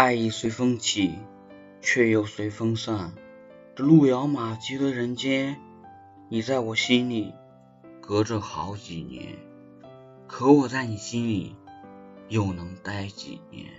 爱意随风起却又随风散。这路遥马急的人间你在我心里隔着好几年可我在你心里又能待几年？